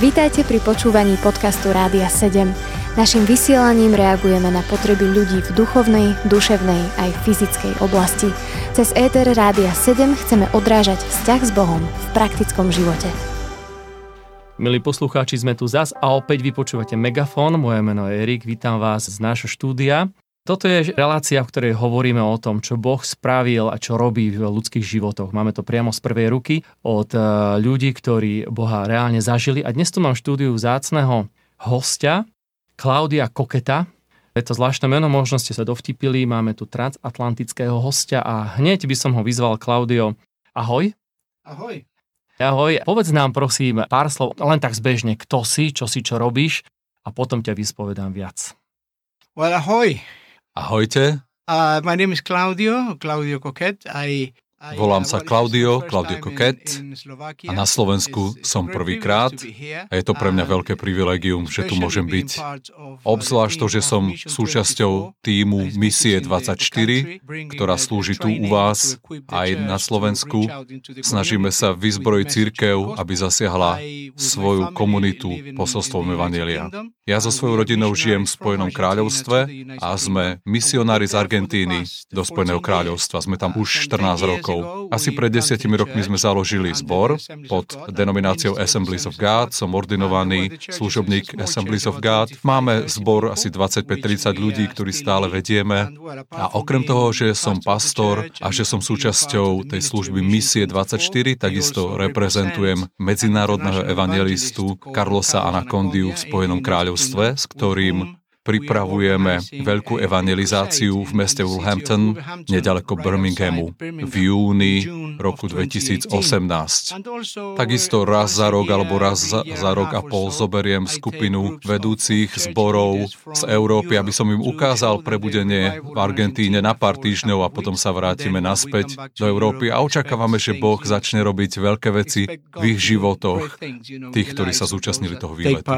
Vítajte pri počúvaní podcastu Rádia 7. Naším vysielaním reagujeme na potreby ľudí v duchovnej, duševnej aj fyzickej oblasti. Cez ETR Rádia 7 chceme odrážať vzťah s Bohom v praktickom živote. Milí poslucháči, sme tu zas a opäť vypočúvate Megafón. Moje meno je Erik, vítam vás z nášho štúdia. Toto je relácia, v ktorej hovoríme o tom, čo Boh spravil a čo robí v ľudských životoch. Máme to priamo z prvej ruky od eh, ľudí, ktorí Boha reálne zažili. A dnes tu mám štúdiu zácného hostia, Klaudia Koketa. Je to zvláštne meno, možno ste sa dovtipili, máme tu transatlantického hostia a hneď by som ho vyzval Klaudio. Ahoj. Ahoj. Ahoj. Povedz nám prosím pár slov, len tak zbežne, kto si, čo si, čo robíš a potom ťa vyspovedám viac. Well, ahoy. Ahojte, Uh, my name is Claudio, Claudio Coquet. I, I, Volám sa Claudio, Claudio Slovakia. a na Slovensku som prvýkrát a je to pre mňa Um, veľké privilegium, že tu môžem byť. uh, Obzvlášť to, že som súčasťou 24, týmu is Misie visiting the- the 24, country, bringing ktorá slúži tu u vás aj na Slovensku. Snažíme sa vyzbrojiť církev, aby zasiahla svoju komunitu posolstvom. Kingdom. Ja so svojou rodinou žijem v Spojenom kráľovstve a sme misionári z Argentíny do Spojeného 14 kráľovstva. Sme tam už Uh, 14 some 10 rokov. Asi pred desiatimi rokmi sme založili zbor pod denomináciou Assemblies of God. Som ordinovaný služobník Assemblies of God. 25, Máme 30 zbor asi which 25-30 we, ľudí, ktorí stále vedieme. A okrem toho, že som pastor a že som súčasťou tej služby Misie Mission 24, 24, takisto reprezentujem medzinárodného evangelistu evangelist Carlosa Carlos Anacondiu v Spojenom kráľovstve, s ktorým pripravujeme veľkú evangelizáciu v meste Wolverhampton, nedaleko Birminghamu, v júni roku 2018. Takisto raz za rok alebo raz za, za rok a pol zoberiem skupinu vedúcich zborov z Európy, aby som im ukázal prebudenie v Argentíne na pár týždňov a potom sa vrátime naspäť do Európy a očakávame, že Boh začne robiť veľké veci v ich životoch tých, ktorí sa zúčastnili toho výletu.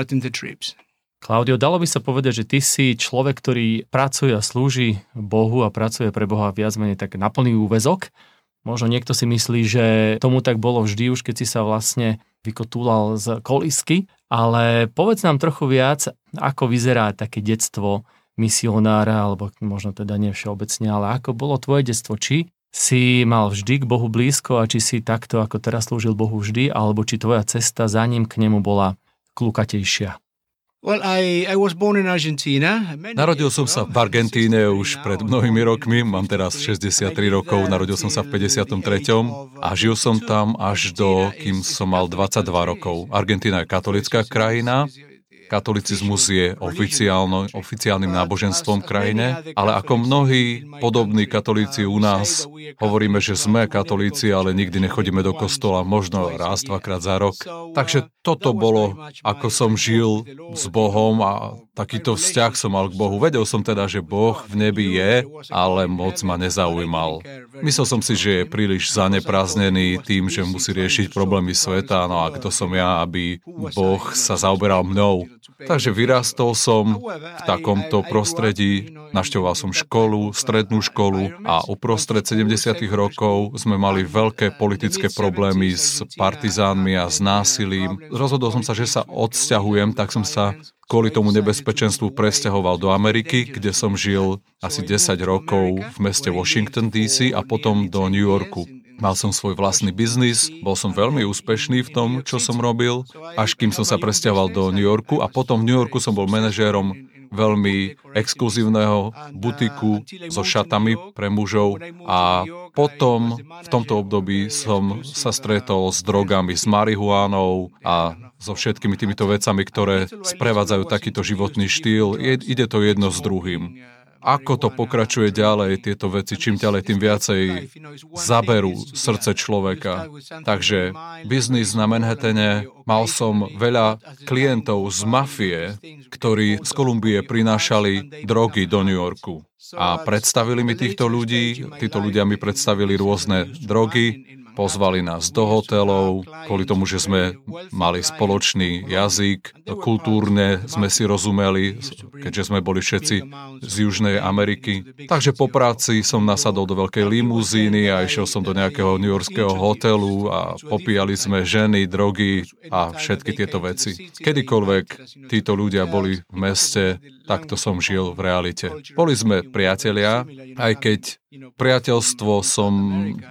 Klaudio, dalo by sa povedať, že ty si človek, ktorý pracuje a slúži Bohu a pracuje pre Boha viac menej tak na plný úvezok. Možno niekto si myslí, že tomu tak bolo vždy, už keď si sa vlastne vykotúlal z kolisky, ale povedz nám trochu viac, ako vyzerá také detstvo misionára, alebo možno teda nie všeobecne, ale ako bolo tvoje detstvo, či si mal vždy k Bohu blízko a či si takto, ako teraz slúžil Bohu vždy, alebo či tvoja cesta za ním k nemu bola klukatejšia. Narodil som sa v Argentíne už pred mnohými rokmi, mám teraz 63 rokov, narodil som sa v 53. a žil som tam až do, kým som mal 22 rokov. Argentína je katolická krajina, Katolicizmus je oficiálno, oficiálnym náboženstvom v krajine, ale ako mnohí podobní katolíci u nás, hovoríme, že sme katolíci, ale nikdy nechodíme do kostola, možno raz, dvakrát za rok. Takže toto bolo, ako som žil s Bohom a takýto vzťah som mal k Bohu. Vedel som teda, že Boh v nebi je, ale moc ma nezaujímal. Myslel som si, že je príliš zaneprázdnený tým, že musí riešiť problémy sveta, no a kto som ja, aby Boh sa zaoberal mnou. Takže vyrástol som v takomto prostredí, našťoval som školu, strednú školu a uprostred 70. rokov sme mali veľké politické problémy s partizánmi a s násilím. Rozhodol som sa, že sa odsťahujem, tak som sa kvôli tomu nebezpečenstvu presťahoval do Ameriky, kde som žil asi 10 rokov v meste Washington DC a potom do New Yorku. Mal som svoj vlastný biznis, bol som veľmi úspešný v tom, čo som robil, až kým som sa presťahoval do New Yorku a potom v New Yorku som bol manažérom veľmi exkluzívneho butiku so šatami pre mužov a potom v tomto období som sa stretol s drogami, s marihuánou a so všetkými týmito vecami, ktoré sprevádzajú takýto životný štýl. Ide to jedno s druhým ako to pokračuje ďalej, tieto veci, čím ďalej, tým viacej zaberú srdce človeka. Takže biznis na Manhattane, mal som veľa klientov z mafie, ktorí z Kolumbie prinášali drogy do New Yorku. A predstavili mi týchto ľudí, títo ľudia mi predstavili rôzne drogy pozvali nás do hotelov, kvôli tomu, že sme mali spoločný jazyk, kultúrne sme si rozumeli, keďže sme boli všetci z Južnej Ameriky. Takže po práci som nasadol do veľkej limuzíny a išiel som do nejakého newyorského hotelu a popíjali sme ženy, drogy a všetky tieto veci. Kedykoľvek títo ľudia boli v meste, takto som žil v realite. Boli sme priatelia, aj keď priateľstvo som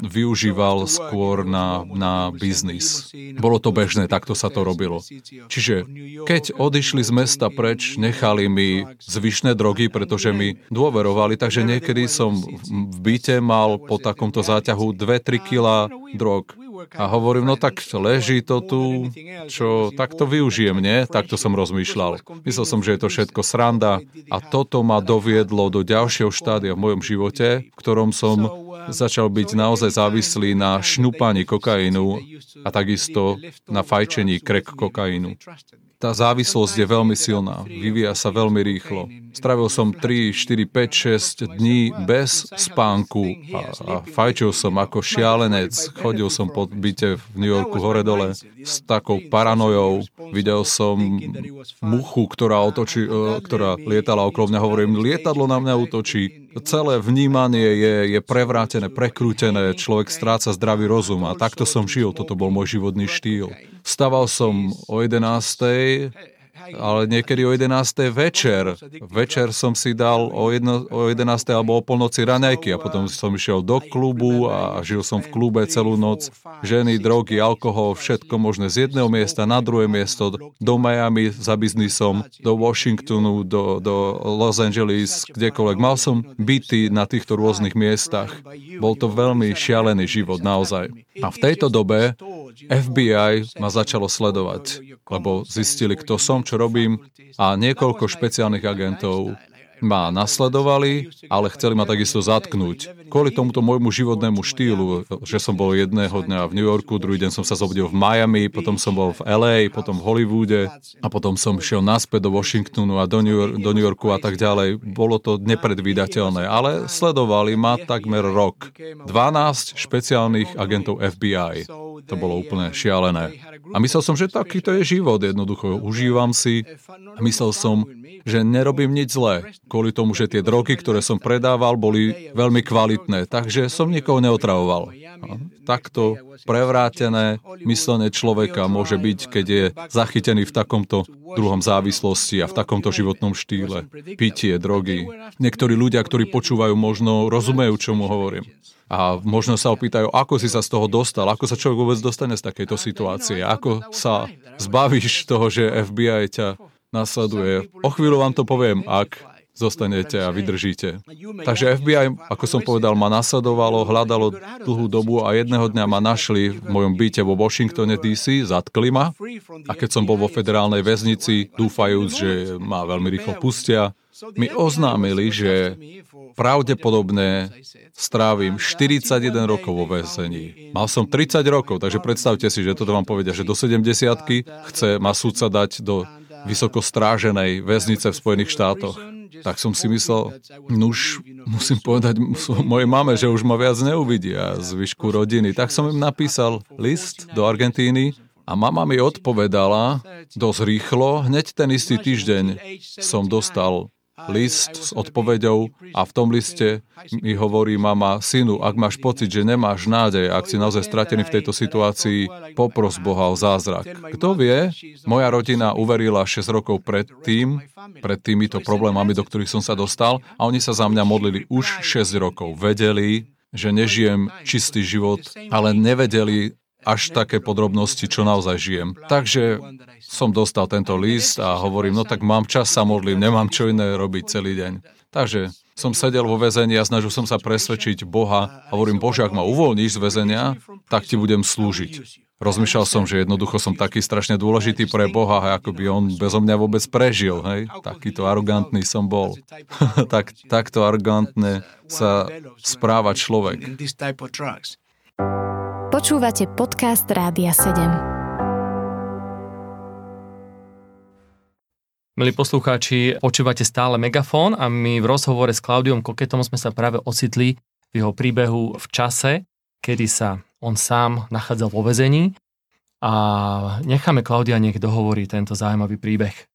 využíval skôr na, na biznis. Bolo to bežné, takto sa to robilo. Čiže keď odišli z mesta preč, nechali mi zvyšné drogy, pretože mi dôverovali, takže niekedy som v byte mal po takomto záťahu 2-3 kila drog. A hovorím, no tak leží to tu, čo takto využijem, nie? Takto som rozmýšľal. Myslel som, že je to všetko sranda a toto ma doviedlo do ďalšieho štádia v mojom živote, v ktorom som začal byť naozaj závislý na šnúpaní kokainu a takisto na fajčení krek kokainu tá závislosť je veľmi silná, vyvíja sa veľmi rýchlo. Stravil som 3, 4, 5, 6 dní bez spánku a, a fajčil som ako šialenec. Chodil som po byte v New Yorku hore-dole s takou paranojou. Videl som muchu, ktorá, otočí, e, ktorá lietala okolo mňa. Hovorím, lietadlo na mňa útočí. Celé vnímanie je, je prevrátené, prekrútené. Človek stráca zdravý rozum a takto som žil. Toto bol môj životný štýl. Vstával som o 11 ale niekedy o 11. večer. Večer som si dal o, jedno, o 11. alebo o polnoci raňajky a potom som išiel do klubu a žil som v klube celú noc. Ženy, drogy, alkohol, všetko možné z jedného miesta na druhé miesto, do Miami za biznisom, do Washingtonu, do, do Los Angeles, kdekoľvek. Mal som byty na týchto rôznych miestach. Bol to veľmi šialený život, naozaj. A v tejto dobe FBI ma začalo sledovať, lebo zistili, kto som, čo robím a niekoľko špeciálnych agentov ma nasledovali, ale chceli ma takisto zatknúť. Kvôli tomuto môjmu životnému štýlu, že som bol jedného dňa v New Yorku, druhý deň som sa zobudil v Miami, potom som bol v LA, potom v Hollywoode a potom som šiel naspäť do Washingtonu a do New, York, do New Yorku a tak ďalej. Bolo to nepredvídateľné, ale sledovali ma takmer rok. 12 špeciálnych agentov FBI. To bolo úplne šialené. A myslel som, že takýto je život jednoducho. Užívam si. Myslel som, že nerobím nič zlé, kvôli tomu, že tie drogy, ktoré som predával, boli veľmi kvalitné, takže som nikoho neotravoval. Takto prevrátené myslenie človeka môže byť, keď je zachytený v takomto druhom závislosti a v takomto životnom štýle. Pitie, drogy. Niektorí ľudia, ktorí počúvajú, možno rozumejú, čo mu hovorím. A možno sa opýtajú, ako si sa z toho dostal, ako sa človek vôbec dostane z takejto situácie, ako sa zbavíš toho, že FBI ťa nasleduje. O chvíľu vám to poviem, ak zostanete a vydržíte. Takže FBI, ako som povedal, ma nasledovalo, hľadalo dlhú dobu a jedného dňa ma našli v mojom byte vo Washingtone DC, zatkli ma a keď som bol vo federálnej väznici, dúfajúc, že ma veľmi rýchlo pustia, mi oznámili, že pravdepodobne strávim 41 rokov vo väzení. Mal som 30 rokov, takže predstavte si, že toto vám povedia, že do 70 chce ma súdca dať do vysoko stráženej väznice v Spojených štátoch. Tak som si myslel, no už musím povedať mojej mame, že už ma viac neuvidia zvyšku rodiny. Tak som im napísal list do Argentíny a mama mi odpovedala dosť rýchlo. Hneď ten istý týždeň som dostal list s odpoveďou a v tom liste mi hovorí mama, synu, ak máš pocit, že nemáš nádej, ak si naozaj stratený v tejto situácii, popros Boha o zázrak. Kto vie, moja rodina uverila 6 rokov predtým, pred týmito problémami, do ktorých som sa dostal a oni sa za mňa modlili už 6 rokov. Vedeli, že nežijem čistý život, ale nevedeli až také podrobnosti, čo naozaj žijem. Takže som dostal tento list a hovorím, no tak mám čas sa modlím, nemám čo iné robiť celý deň. Takže som sedel vo väzení a snažil som sa presvedčiť Boha a hovorím, Bože, ak ma uvoľníš z väzenia, tak ti budem slúžiť. Rozmýšľal som, že jednoducho som taký strašne dôležitý pre Boha ako by on bezo mňa vôbec prežil. Hej? Takýto arogantný som bol. tak, takto arogantne sa správa človek. Počúvate podcast Rádia 7. Milí poslucháči, počúvate stále Megafón a my v rozhovore s Klaudiom Koketom sme sa práve ocitli v jeho príbehu v čase, kedy sa on sám nachádzal vo vezení a necháme Klaudia nech dohovorí tento zaujímavý príbeh.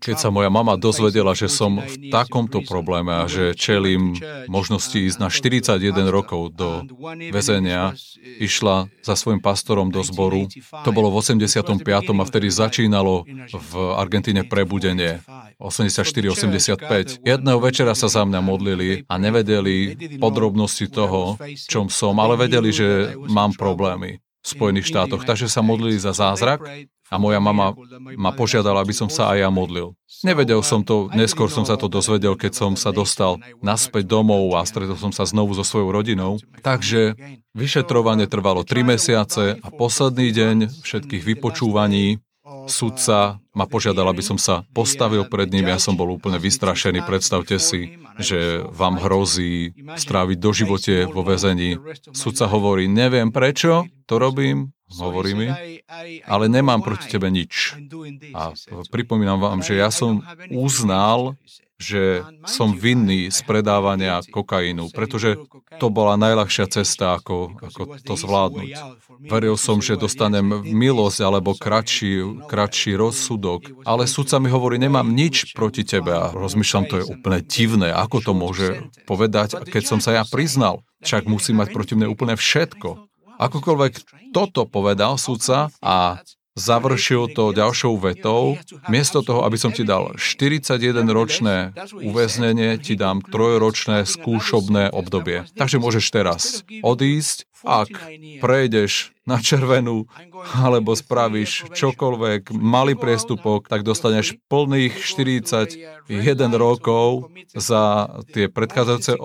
Keď sa moja mama dozvedela, že som v takomto probléme a že čelím možnosti ísť na 41 rokov do väzenia, išla za svojim pastorom do zboru. To bolo v 85. a vtedy začínalo v Argentíne prebudenie. 84-85. Jedného večera sa za mňa modlili a nevedeli podrobnosti toho, čom som, ale vedeli, že mám problémy v Spojených štátoch. Takže sa modlili za zázrak a moja mama ma požiadala, aby som sa aj ja modlil. Nevedel som to, neskôr som sa to dozvedel, keď som sa dostal naspäť domov a stretol som sa znovu so svojou rodinou. Takže vyšetrovanie trvalo 3 mesiace a posledný deň všetkých vypočúvaní sudca ma požiadal, aby som sa postavil pred ním. Ja som bol úplne vystrašený. Predstavte si, že vám hrozí stráviť do živote vo väzení. Sudca hovorí, neviem prečo to robím, hovorí mi, ale nemám proti tebe nič. A pripomínam vám, že ja som uznal, že som vinný z predávania kokainu, pretože to bola najľahšia cesta, ako, ako to zvládnuť. Veril som, že dostanem milosť alebo kratší, kratší rozsudok, ale sudca mi hovorí, nemám nič proti tebe a rozmýšľam, to je úplne divné, ako to môže povedať, keď som sa ja priznal. Však musí mať proti mne úplne všetko. Akokoľvek toto povedal sudca a završil to ďalšou vetou. Miesto toho, aby som ti dal 41-ročné uväznenie, ti dám trojročné skúšobné obdobie. Takže môžeš teraz odísť, ak prejdeš na červenú alebo spravíš čokoľvek, malý priestupok, tak dostaneš plných 41 rokov za tie predchádzajúce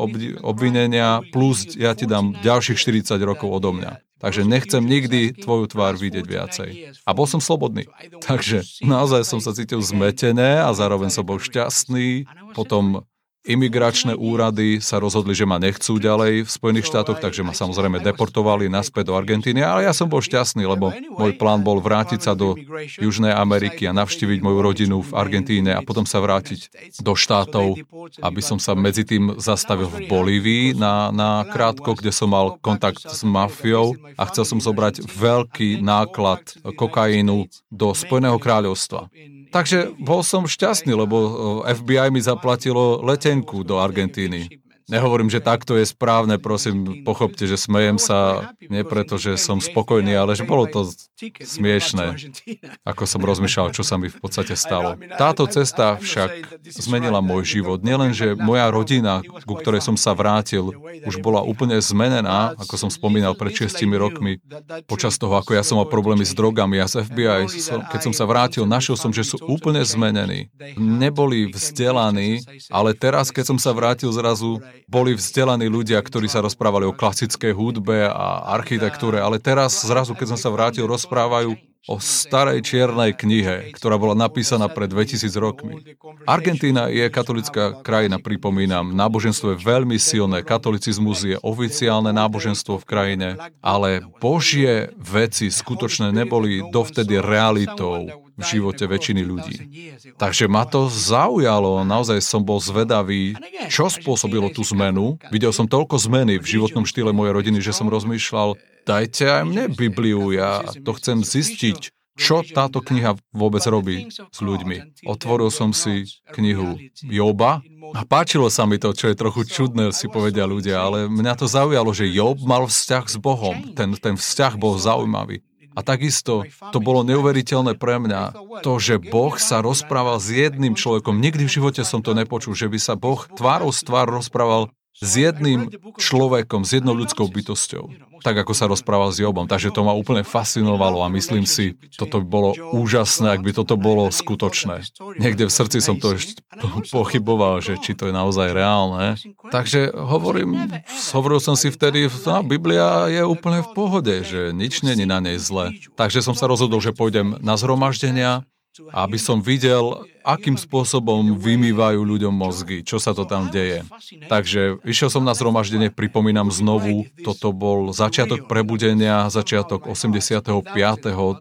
obvinenia, plus ja ti dám ďalších 40 rokov odo mňa. Takže nechcem nikdy tvoju tvár vidieť viacej. A bol som slobodný. Takže naozaj som sa cítil zmetené a zároveň som bol šťastný. Potom Imigračné úrady sa rozhodli, že ma nechcú ďalej v Spojených štátoch, takže ma samozrejme deportovali naspäť do Argentíny, ale ja som bol šťastný, lebo môj plán bol vrátiť sa do Južnej Ameriky a navštíviť moju rodinu v Argentíne a potom sa vrátiť do štátov, aby som sa medzi tým zastavil v Bolívii na, na krátko, kde som mal kontakt s mafiou a chcel som zobrať veľký náklad kokainu do Spojeného kráľovstva. Takže bol som šťastný, lebo eh, FBI mi zaplatilo letenku do Argentíny. Nehovorím, že takto je správne, prosím, pochopte, že smejem sa nie preto, že som spokojný, ale že bolo to smiešné, ako som rozmýšľal, čo sa mi v podstate stalo. Táto cesta však zmenila môj život. Nielen, že moja rodina, ku ktorej som sa vrátil, už bola úplne zmenená, ako som spomínal pred 6 rokmi, počas toho, ako ja som mal problémy s drogami a s FBI, keď som sa vrátil, našiel som, že sú úplne zmenení. Neboli vzdelaní, ale teraz, keď som sa vrátil zrazu, boli vzdelaní ľudia, ktorí sa rozprávali o klasickej hudbe a architektúre, ale teraz zrazu, keď som sa vrátil, rozprávajú o starej čiernej knihe, ktorá bola napísaná pred 2000 rokmi. Argentína je katolická krajina, pripomínam. Náboženstvo je veľmi silné, katolicizmus je oficiálne náboženstvo v krajine, ale božie veci skutočne neboli dovtedy realitou v živote väčšiny ľudí. Takže ma to zaujalo, naozaj som bol zvedavý, čo spôsobilo tú zmenu. Videl som toľko zmeny v životnom štýle mojej rodiny, že som rozmýšľal, dajte aj mne Bibliu, ja to chcem zistiť, čo táto kniha vôbec robí s ľuďmi. Otvoril som si knihu Joba a páčilo sa mi to, čo je trochu čudné, si povedia ľudia, ale mňa to zaujalo, že Job mal vzťah s Bohom. Ten, ten vzťah bol zaujímavý. A takisto to bolo neuveriteľné pre mňa, to, že Boh sa rozprával s jedným človekom. Nikdy v živote som to nepočul, že by sa Boh tvárou z tvár rozprával s jedným človekom, s jednou ľudskou bytosťou. Tak ako sa rozprával s Jobom. Takže to ma úplne fascinovalo a myslím si, toto by bolo úžasné, ak by toto bolo skutočné. Niekde v srdci som to ešte pochyboval, že či to je naozaj reálne. Takže hovorím, hovoril som si vtedy, no, Biblia je úplne v pohode, že nič není na nej zle. Takže som sa rozhodol, že pôjdem na zhromaždenia, aby som videl, akým spôsobom vymývajú ľuďom mozgy, čo sa to tam deje. Takže išiel som na zhromaždenie, pripomínam znovu, toto bol začiatok prebudenia, začiatok 85.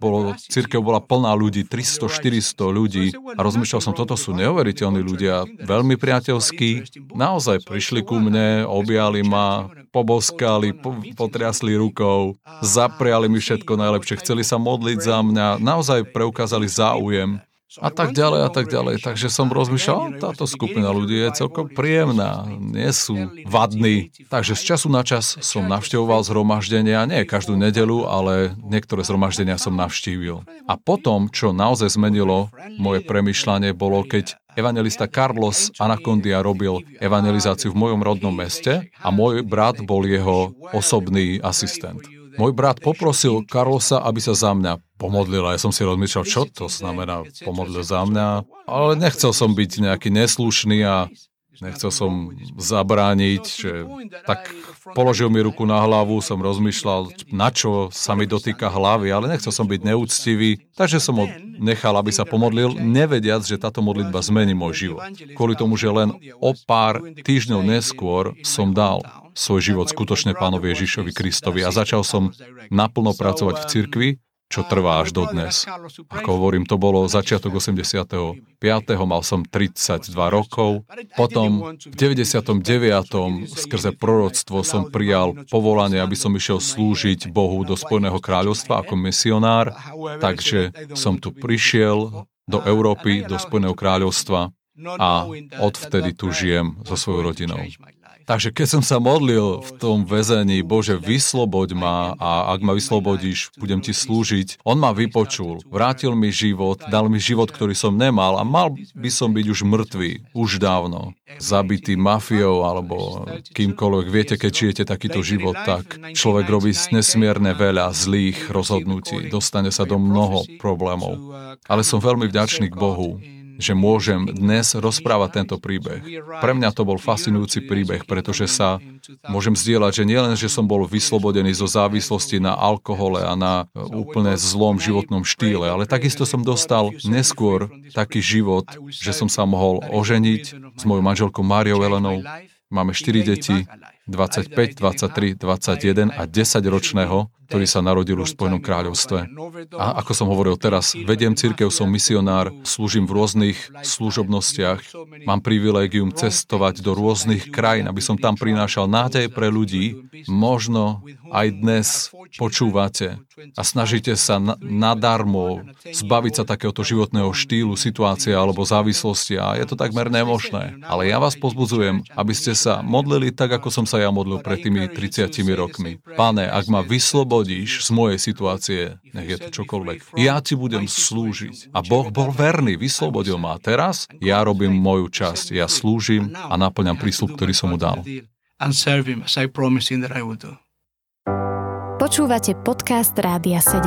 Bolo, církev bola plná ľudí, 300-400 ľudí a rozmýšľal som, toto sú neuveriteľní ľudia, veľmi priateľskí, naozaj prišli ku mne, objali ma, poboskali, po, potriasli rukou, zapriali mi všetko najlepšie, chceli sa modliť za mňa, naozaj preukázali záujem a tak ďalej a tak ďalej. Takže som rozmýšľal, táto skupina ľudí je celkom príjemná, nie sú vadní. Takže z času na čas som navštevoval zhromaždenia, nie každú nedelu, ale niektoré zhromaždenia som navštívil. A potom, čo naozaj zmenilo moje premyšľanie, bolo, keď evangelista Carlos Anacondia robil evangelizáciu v mojom rodnom meste a môj brat bol jeho osobný asistent. Môj brat poprosil Carlosa, aby sa za mňa pomodlil a ja som si rozmýšľal, čo to znamená pomodlil za mňa, ale nechcel som byť nejaký neslušný a nechcel som zabrániť, že tak položil mi ruku na hlavu, som rozmýšľal, na čo sa mi dotýka hlavy, ale nechcel som byť neúctivý, takže som ho nechal, aby sa pomodlil, nevediac, že táto modlitba zmení môj život. Kvôli tomu, že len o pár týždňov neskôr som dal svoj život skutočne pánovi Ježišovi Kristovi a začal som naplno pracovať v cirkvi, čo trvá až dodnes. Ako hovorím, to bolo začiatok 85. Mal som 32 rokov. Potom v 99. skrze proroctvo som prijal povolanie, aby som išiel slúžiť Bohu do Spojeného kráľovstva ako misionár. Takže som tu prišiel do Európy, do Spojeného kráľovstva a odvtedy tu žijem so svojou rodinou. Takže keď som sa modlil v tom väzení, Bože, vysloboď ma a ak ma vyslobodíš, budem ti slúžiť, on ma vypočul, vrátil mi život, dal mi život, ktorý som nemal a mal by som byť už mŕtvý, už dávno, zabitý mafiou alebo kýmkoľvek. Viete, keď žijete takýto život, tak človek robí nesmierne veľa zlých rozhodnutí, dostane sa do mnoho problémov. Ale som veľmi vďačný k Bohu, že môžem dnes rozprávať tento príbeh. Pre mňa to bol fascinujúci príbeh, pretože sa môžem zdieľať, že nielen, že som bol vyslobodený zo závislosti na alkohole a na úplne zlom životnom štýle, ale takisto som dostal neskôr taký život, že som sa mohol oženiť s mojou manželkou Máriou Elenou. Máme štyri deti, 25, 23, 21 a 10 ročného, ktorý sa narodil už v Spojenom kráľovstve. A ako som hovoril teraz, vediem církev, som misionár, slúžim v rôznych služobnostiach, mám privilégium cestovať do rôznych krajín, aby som tam prinášal nádej pre ľudí. Možno aj dnes počúvate a snažíte sa nadarmo zbaviť sa takéhoto životného štýlu, situácie alebo závislosti a je to takmer nemožné. Ale ja vás pozbudzujem, aby ste sa modlili tak, ako som sa ja modlil pred tými 30 rokmi. Pane, ak ma vyslobodíš z mojej situácie, nech je to čokoľvek, ja ti budem slúžiť. A Boh bol verný, vyslobodil ma. A teraz ja robím moju časť, ja slúžim a naplňam prísľub, ktorý som mu dal. Počúvate podcast Rádia 7.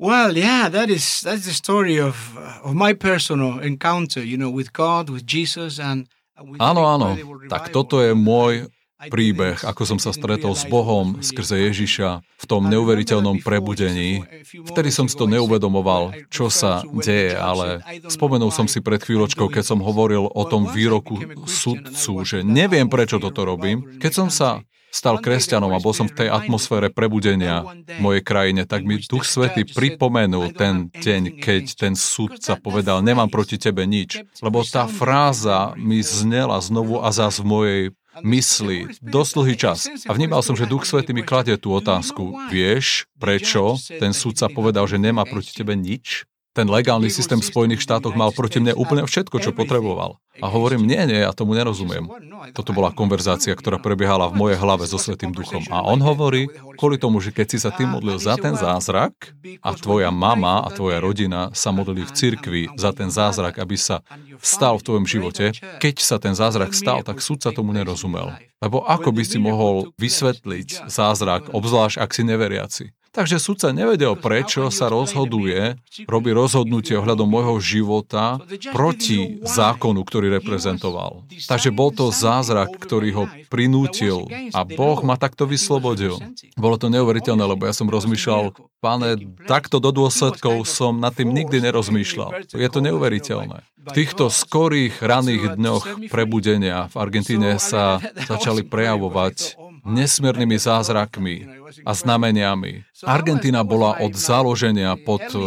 Well, yeah, that is that's the story of of my personal encounter, you know, with God, with Jesus and Áno, áno. Tak toto je môj príbeh, ako som sa stretol s Bohom skrze Ježiša v tom neuveriteľnom prebudení. Vtedy som si to neuvedomoval, čo sa deje, ale spomenul som si pred chvíľočkou, keď som hovoril o tom výroku sudcu, že neviem, prečo toto robím. Keď som sa stal kresťanom a bol som v tej atmosfére prebudenia v mojej krajine, tak mi Duch Svety pripomenul ten deň, keď ten sudca povedal, nemám proti tebe nič. Lebo tá fráza mi znela znovu a zás v mojej mysli dosť dlhý čas. A vnímal som, že Duch Svety mi kladie tú otázku. Vieš, prečo ten sudca povedal, že nemá proti tebe nič? ten legálny systém v Spojených štátoch mal proti mne úplne všetko, čo potreboval. A hovorím, nie, nie, ja tomu nerozumiem. Toto bola konverzácia, ktorá prebiehala v mojej hlave so Svetým duchom. A on hovorí, kvôli tomu, že keď si sa ty modlil za ten zázrak a tvoja mama a tvoja rodina sa modlili v cirkvi za ten zázrak, aby sa stal v tvojom živote, keď sa ten zázrak stal, tak súd sa tomu nerozumel. Lebo ako by si mohol vysvetliť zázrak, obzvlášť ak si neveriaci? Takže sudca nevedel, prečo sa rozhoduje, robí rozhodnutie ohľadom môjho života proti zákonu, ktorý reprezentoval. Takže bol to zázrak, ktorý ho prinútil a Boh ma takto vyslobodil. Bolo to neuveriteľné, lebo ja som rozmýšľal, páne, takto do dôsledkov som nad tým nikdy nerozmýšľal. Je to neuveriteľné. V týchto skorých raných dňoch prebudenia v Argentíne sa začali prejavovať nesmiernymi zázrakmi a znameniami. Argentína bola od založenia pod eh,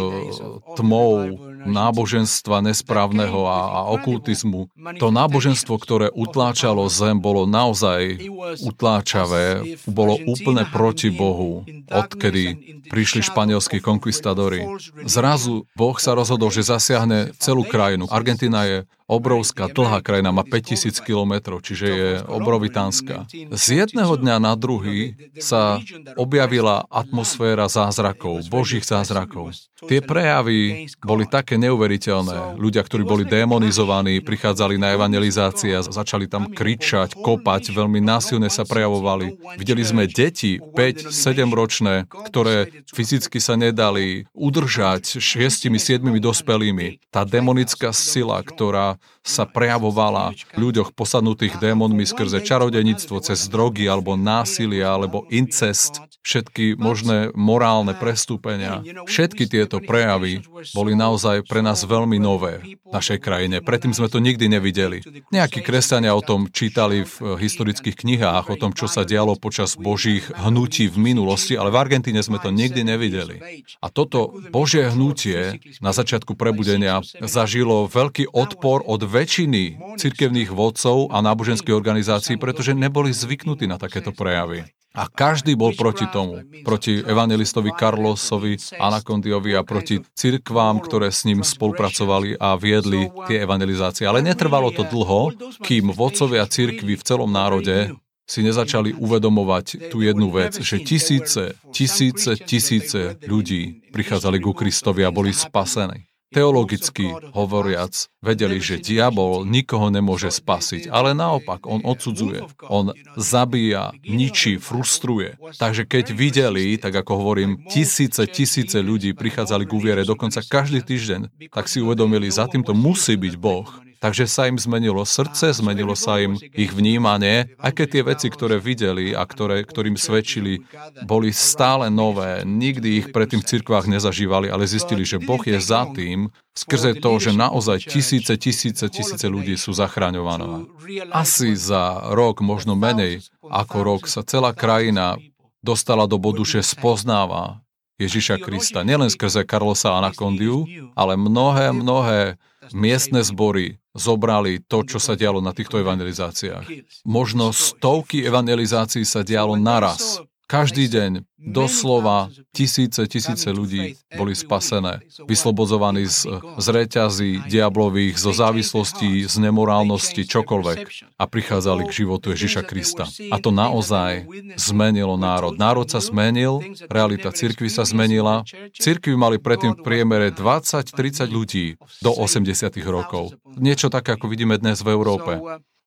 tmou náboženstva nesprávneho a, a okultizmu. To náboženstvo, ktoré utláčalo zem, bolo naozaj utláčavé, bolo úplne proti Bohu, odkedy prišli španielskí konkvistadori. Zrazu Boh sa rozhodol, že zasiahne celú krajinu. Argentina je obrovská, dlhá krajina, má 5000 kilometrov, čiže je obrovitánska. Z jedného dňa na druhý sa objavila atmosféra zázrakov, božích zázrakov. Tie prejavy boli také neuveriteľné. Ľudia, ktorí boli demonizovaní, prichádzali na evangelizácie a začali tam kričať, kopať, veľmi násilne sa prejavovali. Videli sme deti, 5-7 ročné, ktoré fyzicky sa nedali udržať šiestimi, siedmimi dospelými. Tá demonická sila, ktorá sa prejavovala v ľuďoch posadnutých démonmi skrze čarodenictvo, cez drogy alebo násilie alebo incest, všetky možné morálne prestúpenia. Všetky tieto prejavy boli naozaj pre nás veľmi nové v našej krajine. Predtým sme to nikdy nevideli. Nejakí kresťania o tom čítali v historických knihách, o tom, čo sa dialo počas božích hnutí v minulosti, ale v Argentíne sme to nikdy nevideli. A toto božie hnutie na začiatku prebudenia zažilo veľký odpor od väčšiny cirkevných vodcov a náboženských organizácií, pretože neboli zvyknutí na takéto prejavy. A každý bol proti tomu. Proti evangelistovi Carlosovi, Anakondiovi a proti cirkvám, ktoré s ním spolupracovali a viedli tie evangelizácie. Ale netrvalo to dlho, kým vodcovia cirkvy v celom národe si nezačali uvedomovať tú jednu vec, že tisíce, tisíce, tisíce ľudí prichádzali ku Kristovi a boli spasení teologicky hovoriac, vedeli, že diabol nikoho nemôže spasiť, ale naopak, on odsudzuje, on zabíja, ničí, frustruje. Takže keď videli, tak ako hovorím, tisíce, tisíce ľudí prichádzali k uviere dokonca každý týždeň, tak si uvedomili, za týmto musí byť Boh. Takže sa im zmenilo srdce, zmenilo sa im ich vnímanie, aj keď tie veci, ktoré videli a ktoré, ktorým svedčili, boli stále nové. Nikdy ich predtým v cirkvách nezažívali, ale zistili, že Boh je za tým, skrze to, že naozaj tisíce, tisíce, tisíce ľudí sú zachraňované. Asi za rok, možno menej ako rok, sa celá krajina dostala do bodu, že spoznáva Ježiša Krista. Nielen skrze Karlosa Anakondiu, ale mnohé, mnohé miestne zbory zobrali to, čo sa dialo na týchto evangelizáciách. Možno stovky evangelizácií sa dialo naraz. Každý deň doslova tisíce, tisíce ľudí boli spasené, vyslobodzovaní z, z reťazí diablových, zo závislostí, z nemorálnosti, čokoľvek a prichádzali k životu Ježiša Krista. A to naozaj zmenilo národ. Národ sa zmenil, realita cirkvi sa zmenila. Cirkvi mali predtým v priemere 20-30 ľudí do 80 rokov. Niečo také, ako vidíme dnes v Európe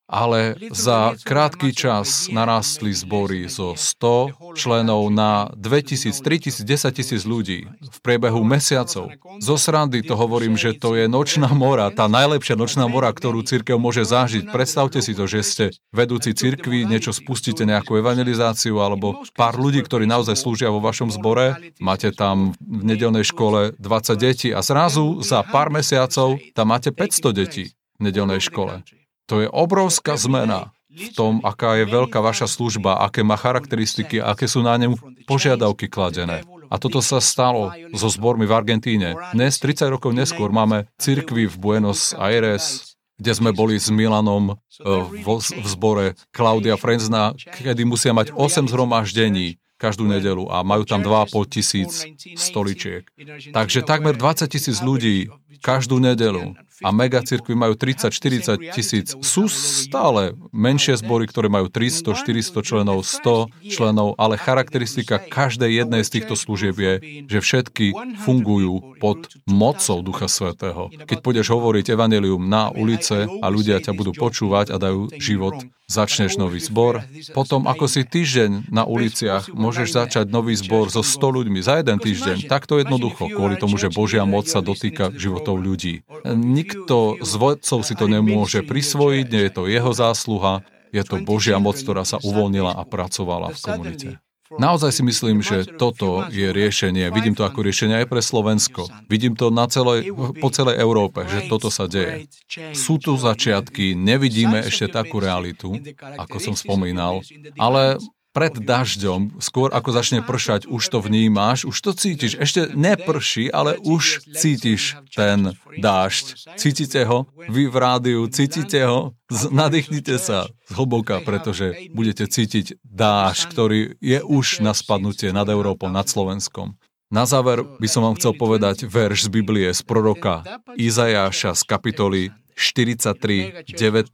ale za krátky čas narastli zbory zo 100 členov na 2000, 3000, 10 tisíc ľudí v priebehu mesiacov. Zo srandy to hovorím, že to je nočná mora, tá najlepšia nočná mora, ktorú církev môže zažiť. Predstavte si to, že ste vedúci církvy, niečo spustíte, nejakú evangelizáciu alebo pár ľudí, ktorí naozaj slúžia vo vašom zbore, máte tam v nedelnej škole 20 detí a zrazu za pár mesiacov tam máte 500 detí v nedelnej škole. To je obrovská zmena v tom, aká je veľká vaša služba, aké má charakteristiky, aké sú na ňu požiadavky kladené. A toto sa stalo so zbormi v Argentíne. Dnes, 30 rokov neskôr, máme cirkvi v Buenos Aires, kde sme boli s Milanom v, v zbore Klaudia Frenzna, kedy musia mať 8 zhromaždení každú nedelu a majú tam 2,5 tisíc stoličiek. Takže takmer 20 tisíc ľudí každú nedelu a megacirkvy majú 30-40 tisíc. Sú stále menšie zbory, ktoré majú 300-400 členov, 100 členov, ale charakteristika každej jednej z týchto služieb je, že všetky fungujú pod mocou Ducha Svetého. Keď pôjdeš hovoriť evanelium na ulice a ľudia ťa budú počúvať a dajú život, začneš nový zbor. Potom, ako si týždeň na uliciach, môžeš začať nový zbor so 100 ľuďmi za jeden týždeň. Takto jednoducho, kvôli tomu, že Božia moc sa dotýka životov ľudí. Nikto z vodcov si to nemôže prisvojiť, nie je to jeho zásluha, je to Božia moc, ktorá sa uvoľnila a pracovala v komunite. Naozaj si myslím, že toto je riešenie. Vidím to ako riešenie aj pre Slovensko. Vidím to na celej, po celej Európe, že toto sa deje. Sú tu začiatky, nevidíme ešte takú realitu, ako som spomínal, ale pred dažďom, skôr ako začne pršať, už to vnímáš, už to cítiš. Ešte neprší, ale už cítiš ten dážď. Cítite ho? Vy v rádiu cítite ho? Nadýchnite sa zhlboka, pretože budete cítiť dážď, ktorý je už na spadnutie nad Európou, nad Slovenskom. Na záver by som vám chcel povedať verš z Biblie, z proroka Izajáša z kapitoly 43, 19,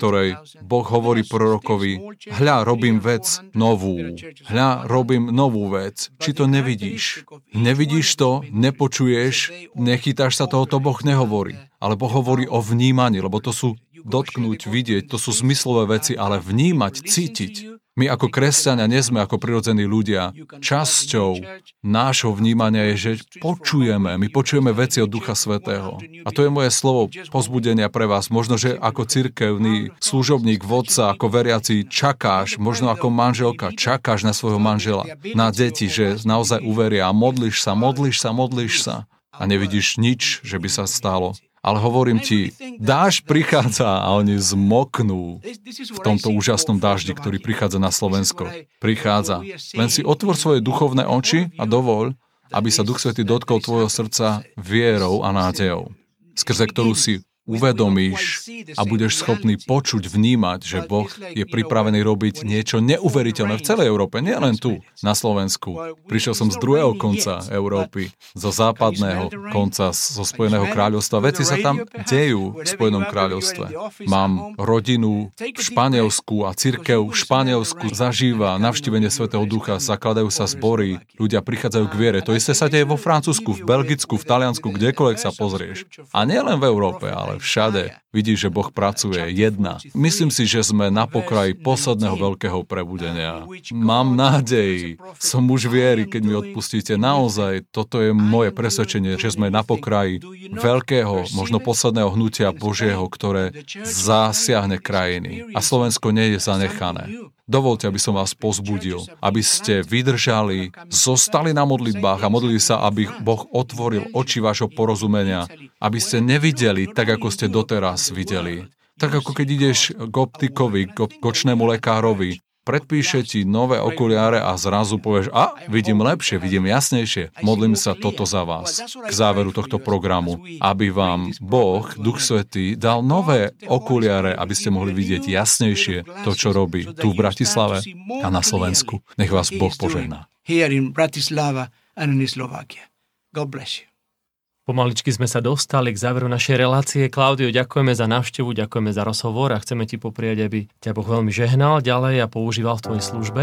ktorej Boh hovorí prorokovi, hľa, robím vec novú, hľa, robím novú vec. Či to nevidíš? Nevidíš to, nepočuješ, nechytáš sa toho, to Boh nehovorí. Ale Boh hovorí o vnímaní, lebo to sú dotknúť, vidieť, to sú zmyslové veci, ale vnímať, cítiť. My ako kresťania nie sme ako prirodzení ľudia. Časťou nášho vnímania je, že počujeme, my počujeme veci od Ducha Svetého. A to je moje slovo pozbudenia pre vás. Možno, že ako cirkevný služobník, vodca, ako veriaci čakáš, možno ako manželka, čakáš na svojho manžela, na deti, že naozaj uveria a modliš sa, modliš sa, modliš sa a nevidíš nič, že by sa stalo. Ale hovorím ti, dáž prichádza a oni zmoknú v tomto úžasnom dáždi, ktorý prichádza na Slovensko. Prichádza. Len si otvor svoje duchovné oči a dovol, aby sa Duch Svetý dotkol tvojho srdca vierou a nádejou, skrze ktorú si uvedomíš a budeš schopný počuť, vnímať, že Boh je pripravený robiť niečo neuveriteľné v celej Európe, nie len tu, na Slovensku. Prišiel som z druhého konca Európy, zo západného konca, zo Spojeného kráľovstva. Veci sa tam dejú v Spojenom kráľovstve. Mám rodinu v Španielsku a církev v Španielsku zažíva navštívenie Svetého Ducha, zakladajú sa zbory, ľudia prichádzajú k viere. To isté sa deje vo Francúzsku, v Belgicku, v Taliansku, kdekoľvek sa pozrieš. A nielen v Európe, ale všade. Vidíš, že Boh pracuje jedna. Myslím si, že sme na pokraji posledného veľkého prebudenia. Mám nádej, som muž viery, keď mi odpustíte. Naozaj, toto je moje presvedčenie, že sme na pokraji veľkého, možno posledného hnutia Božieho, ktoré zasiahne krajiny. A Slovensko nie je zanechané. Dovolte, aby som vás pozbudil, aby ste vydržali, zostali na modlitbách a modlili sa, aby Boh otvoril oči vášho porozumenia, aby ste nevideli tak, ako ste doteraz videli. Tak ako keď ideš k optikovi, k kočnému lekárovi predpíše ti nové okuliare a zrazu povieš, a vidím lepšie, vidím jasnejšie. Modlím sa toto za vás k záveru tohto programu, aby vám Boh, Duch Svetý, dal nové okuliare, aby ste mohli vidieť jasnejšie to, čo robí tu v Bratislave a na Slovensku. Nech vás Boh požehná. Here in Bratislava and in Slovakia. God bless you. Pomaličky sme sa dostali k záveru našej relácie. Klaudio, ďakujeme za návštevu, ďakujeme za rozhovor a chceme ti poprieť, aby ťa Boh veľmi žehnal ďalej a používal v tvojej službe.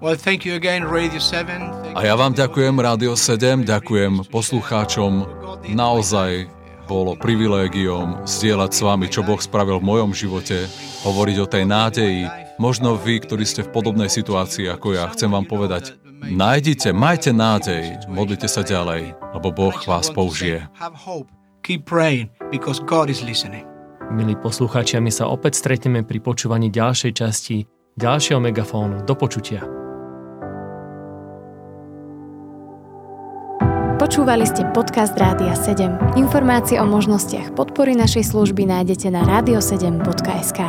Well, thank you again, Radio 7. Thank a ja vám ďakujem, Radio 7, ďakujem poslucháčom. Naozaj bolo privilégiom zdieľať s vami, čo Boh spravil v mojom živote, hovoriť o tej nádeji. Možno vy, ktorí ste v podobnej situácii ako ja, chcem vám povedať, Nájdite, majte nádej, modlite sa ďalej, lebo Boh vás použije. Milí poslucháči, my sa opäť stretneme pri počúvaní ďalšej časti ďalšieho megafónu. Do počutia. Počúvali ste podcast Rádia 7. Informácie o možnostiach podpory našej služby nájdete na radio7.sk.